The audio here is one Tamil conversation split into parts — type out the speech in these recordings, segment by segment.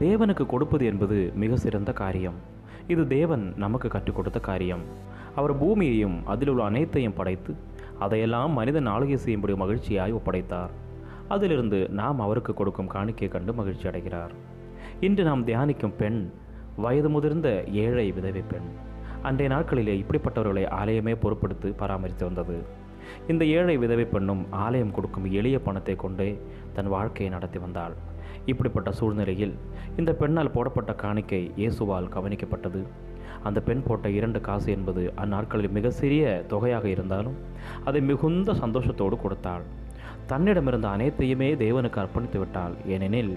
தேவனுக்கு கொடுப்பது என்பது மிக சிறந்த காரியம். இது தேவன் நமக்கு கற்றுக் கொடுத்த காரியம். அவர் பூமியையும் அதில் உள்ள அனைத்தையும் படைத்து அதையெல்லாம் மனிதன் ஆளுகை செய்யும்படி மகிழ்ச்சியாய் ஒப்படைத்தார். அதிலிருந்து நாம் அவருக்கு கொடுக்கும் காணிக்கை கண்டு மகிழ்ச்சி அடைகிறார். இன்று நாம் தியானிக்கும் பெண் வயது முதிர்ந்த ஏழை விதவை பெண். அன்றைய நாட்களிலே இப்படிப்பட்டவர்களை ஆலயமே பொறுப்படுத்தி பராமரித்து வந்தது. இந்த ஏழை விதவை பெண்ணும் ஆலயம் கொடுக்கும் எளிய பணத்தை கொண்டே தன் வாழ்க்கையை நடத்தி வந்தாள். இப்படிப்பட்ட சூழ்நிலையில் இந்த பெண்ணால் போடப்பட்ட காணிக்கை இயேசுவால் கவனிக்கப்பட்டது. அந்த பெண் போட்ட இரண்டு காசு என்பது அந்நாட்களில் மிக சிறிய தொகையாக இருந்தாலும் அதை மிகுந்த சந்தோஷத்தோடு கொடுத்தாள். தன்னிடமிருந்த அனைத்தையுமே தேவனுக்கு அர்ப்பணித்து விட்டாள். ஏனெனில்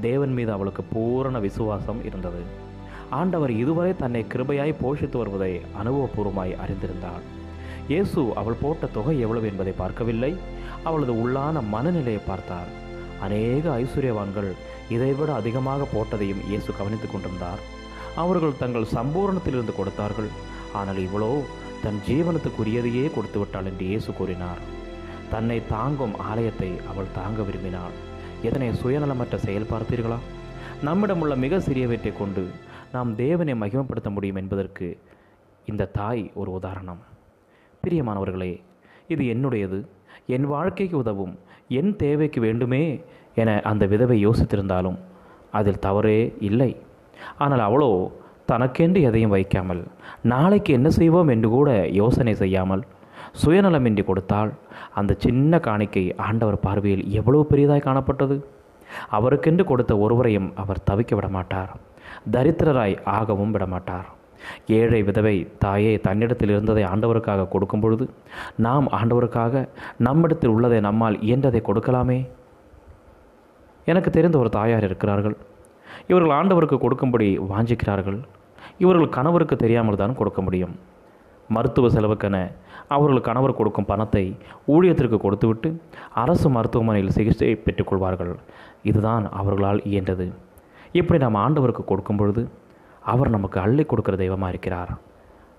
தேவன் மீது அவளுக்கு பூரண விசுவாசம் இருந்தது. ஆண்டவர் இதுவரை தன்னை கிருபையாய் போஷித்து வருவதை அனுபவபூர்வமாய் அறிந்திருந்தாள் இயேசு அவள் போட்ட தொகை எவ்வளவு என்பதை பார்க்கவில்லை. அவளது உள்ளான மனநிலையை பார்த்தார். அநேக ஐஸ்வர்யவான்கள் இதைவிட அதிகமாக போட்டதையும் இயேசு கவனித்துக் கொண்டிருந்தார். அவர்கள் தங்கள் சம்பூரணத்திலிருந்து கொடுத்தார்கள். ஆனால் இவ்வளோ தன் ஜீவனத்துக்குரியதையே கொடுத்து விட்டாள் என்று இயேசு கூறினார். தன்னை தாங்கும் ஆலயத்தை அவள் தாங்க விரும்பினாள். எதனை சுயநலமற்ற செயல் பார்த்தீர்களா? நம்மிடமுள்ள மிக சிறியவற்றை கொண்டு நாம் தேவனை மகிமப்படுத்த முடியும் என்பதற்கு இந்த தாய் ஒரு உதாரணம். பிரியமானவர்களே இது என்னுடையது. என் வாழ்க்கைக்கு உதவும் என் தேவைக்கு வேண்டுமே என அந்த விதவை யோசித்திருந்தாலும் அதில் தவறே இல்லை. ஆனால் அவளோ தனக்கென்று எதையும் வைக்காமல் நாளைக்கு என்ன செய்வோம் என்று கூட யோசனை செய்யாமல் சுயநலமின்றி கொடுத்தால் அந்த சின்ன காணிக்கை ஆண்டவர் பார்வையில் எவ்வளவு பெரியதாய் காணப்பட்டது? அவருக்கென்று கொடுத்த ஒருவரையும் அவர் தவிக்க விடமாட்டார். தரித்திரராய் ஆகவும் விடமாட்டார். ஏழை விதவை தாயே தன்னிடத்தில் இருந்ததை ஆண்டவருக்காக கொடுக்கும் பொழுது நாம் ஆண்டவருக்காக நம்மிடத்தில் உள்ளதை நம்மால் இயன்றதை கொடுக்கலாமே? எனக்கு தெரிந்த ஒரு தாயார் இருக்கிறார்கள். இவர்கள் ஆண்டவருக்கு கொடுக்கும்படி வாஞ்சிக்கிறார்கள். இவர்கள் கணவருக்கு தெரியாமல் தான் கொடுக்க முடியும். மருத்துவ செலவுக்கென அவர்கள் கணவர் கொடுக்கும் பணத்தை ஊழியத்திற்கு கொடுத்துவிட்டு அரசு மருத்துவமனையில் சிகிச்சை பெற்றுக்கொள்வார்கள் இதுதான் அவர்களால் இயன்றது. இப்படி நாம் ஆண்டவருக்கு கொடுக்கும் பொழுது அவர் நமக்கு அள்ளி கொடுக்கிற தெய்வமாக இருக்கிறார்.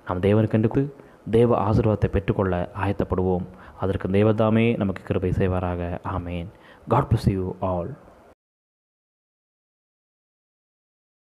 நாம் தேவனுக்கென்று தேவ ஆசீர்வாதத்தை பெற்றுக்கொள்ள ஆயத்தப்படுவோம். அதற்கு தேவதாமே நமக்கு கிருபை செய்வாராக. ஆமேன். God bless you all